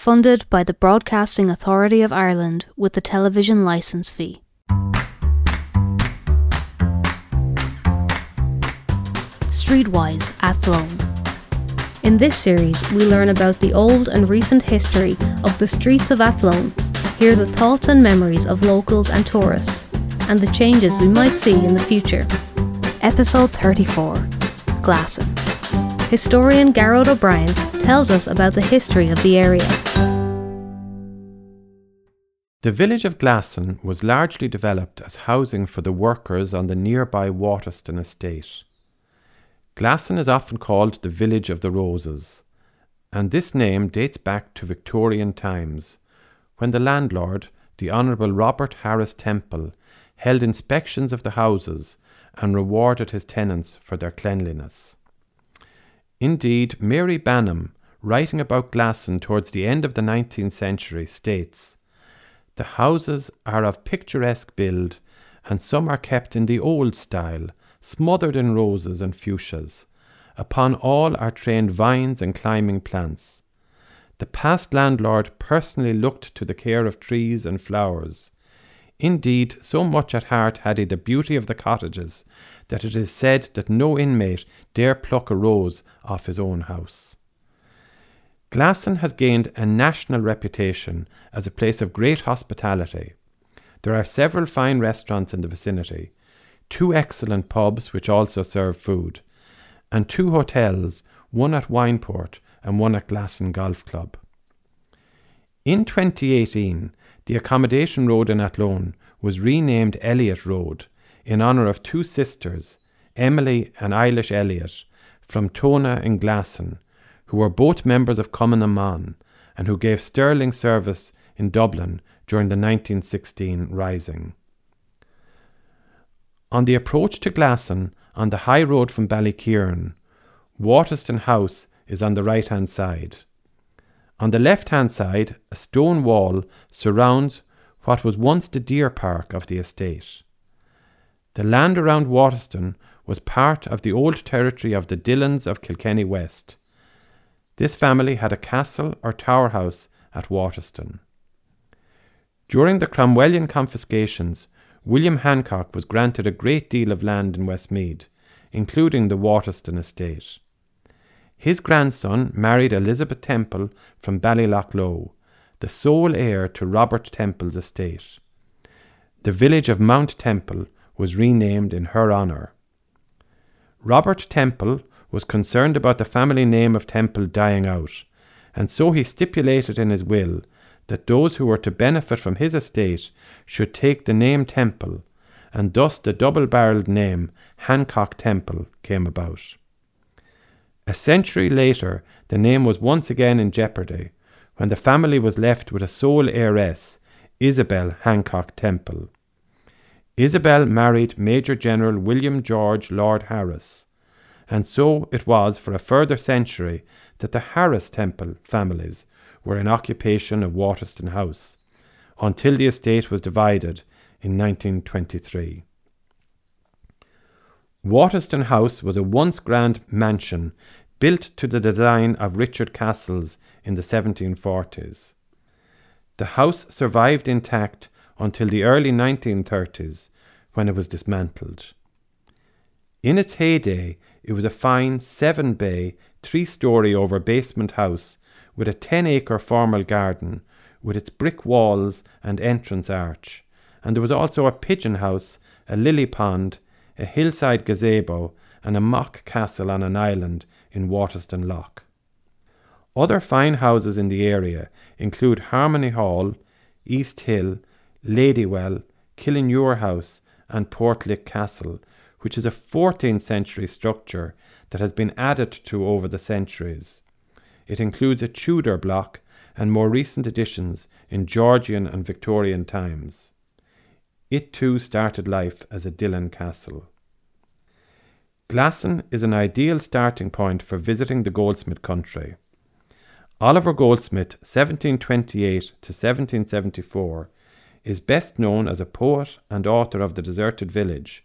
funded by the Broadcasting Authority of Ireland with the television licence fee. Streetwise Athlone. In this series, we learn about the old and recent history of the streets of Athlone, hear the thoughts and memories of locals and tourists, and the changes we might see in the future. Episode 34 Glasson. Historian Gearoid O'Brien tells us about the history of the area. The village of Glasson was largely developed as housing for the workers on the nearby Waterstown estate. Glasson is often called the Village of the Roses, and this name dates back to Victorian times, when the landlord, the Honourable Robert Harris Temple, held inspections of the houses and rewarded his tenants for their cleanliness. Indeed, Mary Banim, writing about Glasson towards the end of the 19th century, states The houses are of picturesque build, and some are kept in the old style, smothered in roses and fuchsias. Upon all are trained vines and climbing plants. The past landlord personally looked to the care of trees and flowers. Indeed, so much at heart had he the beauty of the cottages that it is said that no inmate dare pluck a rose off his own house. Glasson has gained a national reputation as a place of great hospitality. There are several fine restaurants in the vicinity, two excellent pubs which also serve food, and two hotels, one at Wineport and one at Glasson Golf Club. In 2018, the accommodation road in Athlone was renamed Elliott Road in honour of two sisters, Emily and Eilish Elliott, from Tona in Glasson, who were both members of Common na and who gave sterling service in Dublin during the 1916 Rising. On the approach to Glasson, on the high road from Ballykeeran, Waterstown House is on the right hand side. On the left hand side, a stone wall surrounds what was once the deer park of the estate. The land around Waterstown was part of the old territory of the Dillons of Kilkenny West. This family had a castle or tower house at Waterstown. During the Cromwellian confiscations, William Hancock was granted a great deal of land in Westmeath, including the Waterstown estate. His grandson married Elizabeth Temple from Ballyloughloe, the sole heir to Robert Temple's estate. The village of Mount Temple was renamed in her honour. Robert Temple was concerned about the family name of Temple dying out, and so he stipulated in his will that those who were to benefit from his estate should take the name Temple, and thus the double barrelled name Hancock Temple came about. A century later, the name was once again in jeopardy when the family was left with a sole heiress, Isabel Hancock Temple. Isabel married Major General William George Lord Harris, and so it was for a further century that the Harris Temple families were in occupation of Waterstown House until the estate was divided in 1923. Waterstown House was a once grand mansion built to the design of Richard Cassels in the 1740s. The house survived intact until the early 1930s when it was dismantled. In its heyday, it was a fine seven bay, three story over basement house with a 10 acre formal garden with its brick walls and entrance arch, and there was also a pigeon house, a lily pond, a hillside gazebo, and a mock castle on an island in Waterstown Lough. Other fine houses in the area include Harmony Hall, East Hill, Ladywell, Killinure House, and Portlick Castle, which is a 14th century structure that has been added to over the centuries. It includes a Tudor block and more recent additions in Georgian and Victorian times. It too started life as a Dillon castle. Glasson is an ideal starting point for visiting the goldsmith country. Oliver Goldsmith, 1728 to 1774, is best known as a poet and author of The Deserted Village,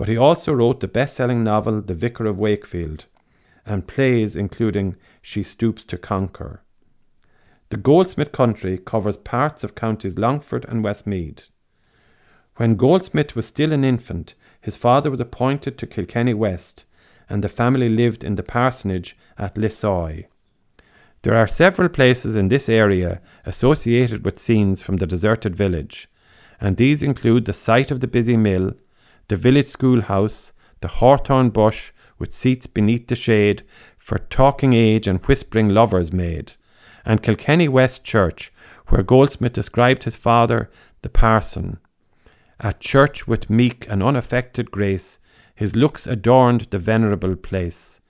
but he also wrote the best selling novel The Vicar of Wakefield and plays including She Stoops to Conquer. The Goldsmith country covers parts of counties Longford and Westmeath. When Goldsmith was still an infant, his father was appointed to Kilkenny West, and the family lived in the parsonage at Lissoy. There are several places in this area associated with scenes from the deserted village, and these include the site of the busy mill, the village schoolhouse, the hawthorn bush with seats beneath the shade for talking age and whispering lovers made, and Kilkenny West Church, where Goldsmith described his father, the parson. At church with meek and unaffected grace, his looks adorned the venerable place.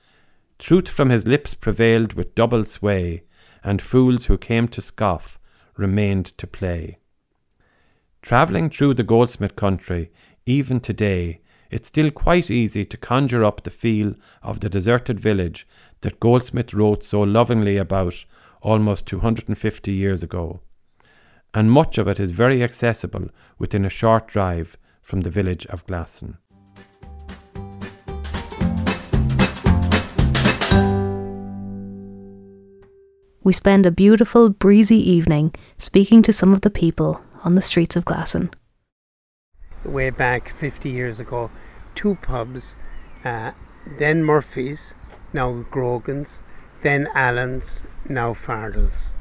Truth from his lips prevailed with double sway, and fools who came to scoff remained to play. Travelling through the Goldsmith country, even today, it's still quite easy to conjure up the feel of the deserted village that Goldsmith wrote so lovingly about almost 250 years ago. And much of it is very accessible within a short drive from the village of Glasson. We spend a beautiful, breezy evening speaking to some of the people on the streets of Glasson way back 50 years ago, two pubs, uh, then Murphy's, now Grogan's, then Allen's, now Fardell's.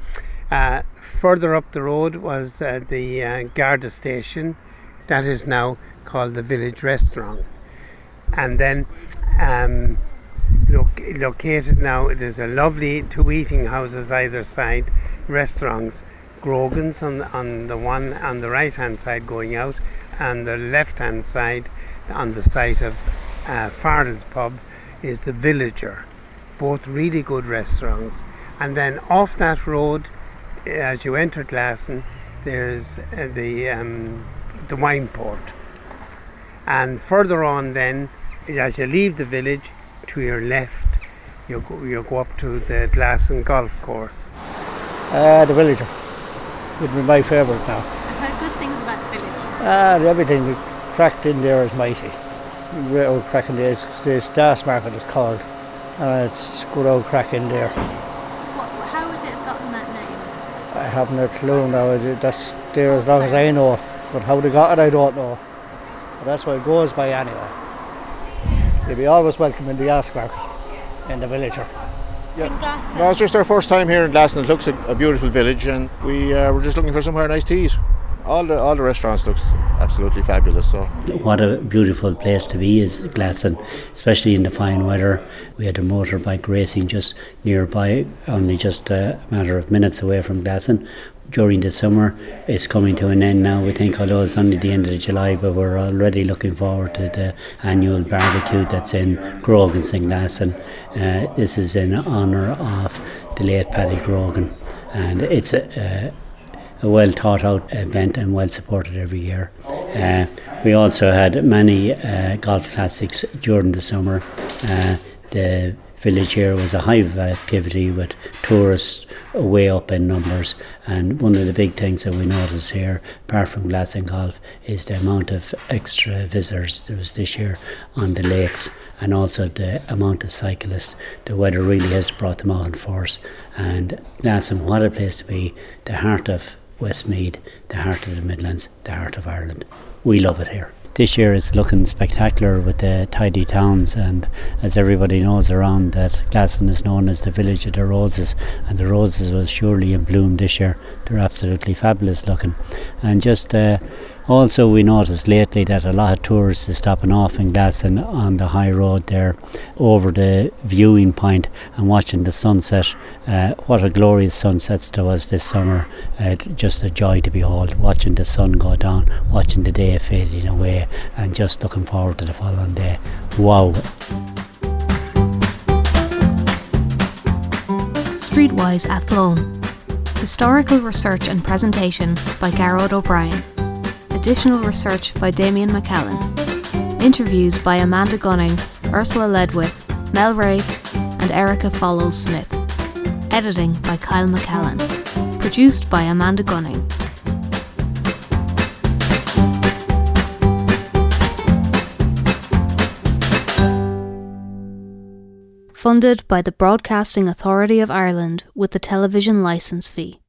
Uh, further up the road was uh, the uh, Garda station, that is now called the Village Restaurant. And then um, lo- located now, there's a lovely two eating houses either side, restaurants. Grogan's on the, on the one on the right hand side going out, and the left hand side on the site of uh, Fardell's pub is the Villager. Both really good restaurants. And then off that road, as you enter Glasson, there's uh, the um, the Wineport. And further on, then, as you leave the village, to your left, you go, you go up to the Glasson golf course. Uh, the Villager would be my favourite now. I've heard good things about the village. Ah, everything cracked in there is mighty. Real old crack in there. It's, the Stars Market is called. And it's good old crack in there. What, how would it have gotten that name? I haven't a clue now. That's there as long as I know. But how they got it, I don't know. But that's what it goes by anyway. You'll be always welcome in the Ask Market, in the Villager. In Glasson. No, it's just our first time here in Glasson. It looks a, a beautiful village, and we uh, were just looking for somewhere nice to eat. All the all the restaurants looks absolutely fabulous. So What a beautiful place to be is Glasson, especially in the fine weather. We had a motorbike racing just nearby, only just a matter of minutes away from Glasson. During the summer, it's coming to an end now. We think, although it's only the end of July, but we're already looking forward to the annual barbecue that's in Grogan's in Glasson. Uh, this is in honour of the late Paddy Grogan, and it's a, a well thought out event and well supported every year. Uh, we also had many uh, golf classics during the summer. Uh, the village here was a hive activity with tourists way up in numbers and one of the big things that we notice here apart from Glasson Golf is the amount of extra visitors there was this year on the lakes and also the amount of cyclists the weather really has brought them out in force and Glasson what a place to be the heart of Westmeath, the heart of the Midlands, the heart of Ireland. We love it here. This year it's looking spectacular with the tidy towns and as everybody knows around that Glasson is known as the village of the roses and the roses will surely in bloom this year. They're absolutely fabulous looking. And just uh, also we noticed lately that a lot of tourists are stopping off in Glasson on the high road there over the viewing point and watching the sunset. Uh, what a glorious sunsets there was this summer. Uh, just a joy to behold, watching the sun go down, watching the day fading away and just looking forward to the following day. Wow. Streetwise Athlone. Historical research and presentation by Gearoid O'Brien. Additional research by Damien McCallan. Interviews by Amanda Gunning, Ursula Ledwith, Mel Ray, and Erica Follows Smith. Editing by Kyle McCallan. Produced by Amanda Gunning. Funded by the Broadcasting Authority of Ireland with the television licence fee.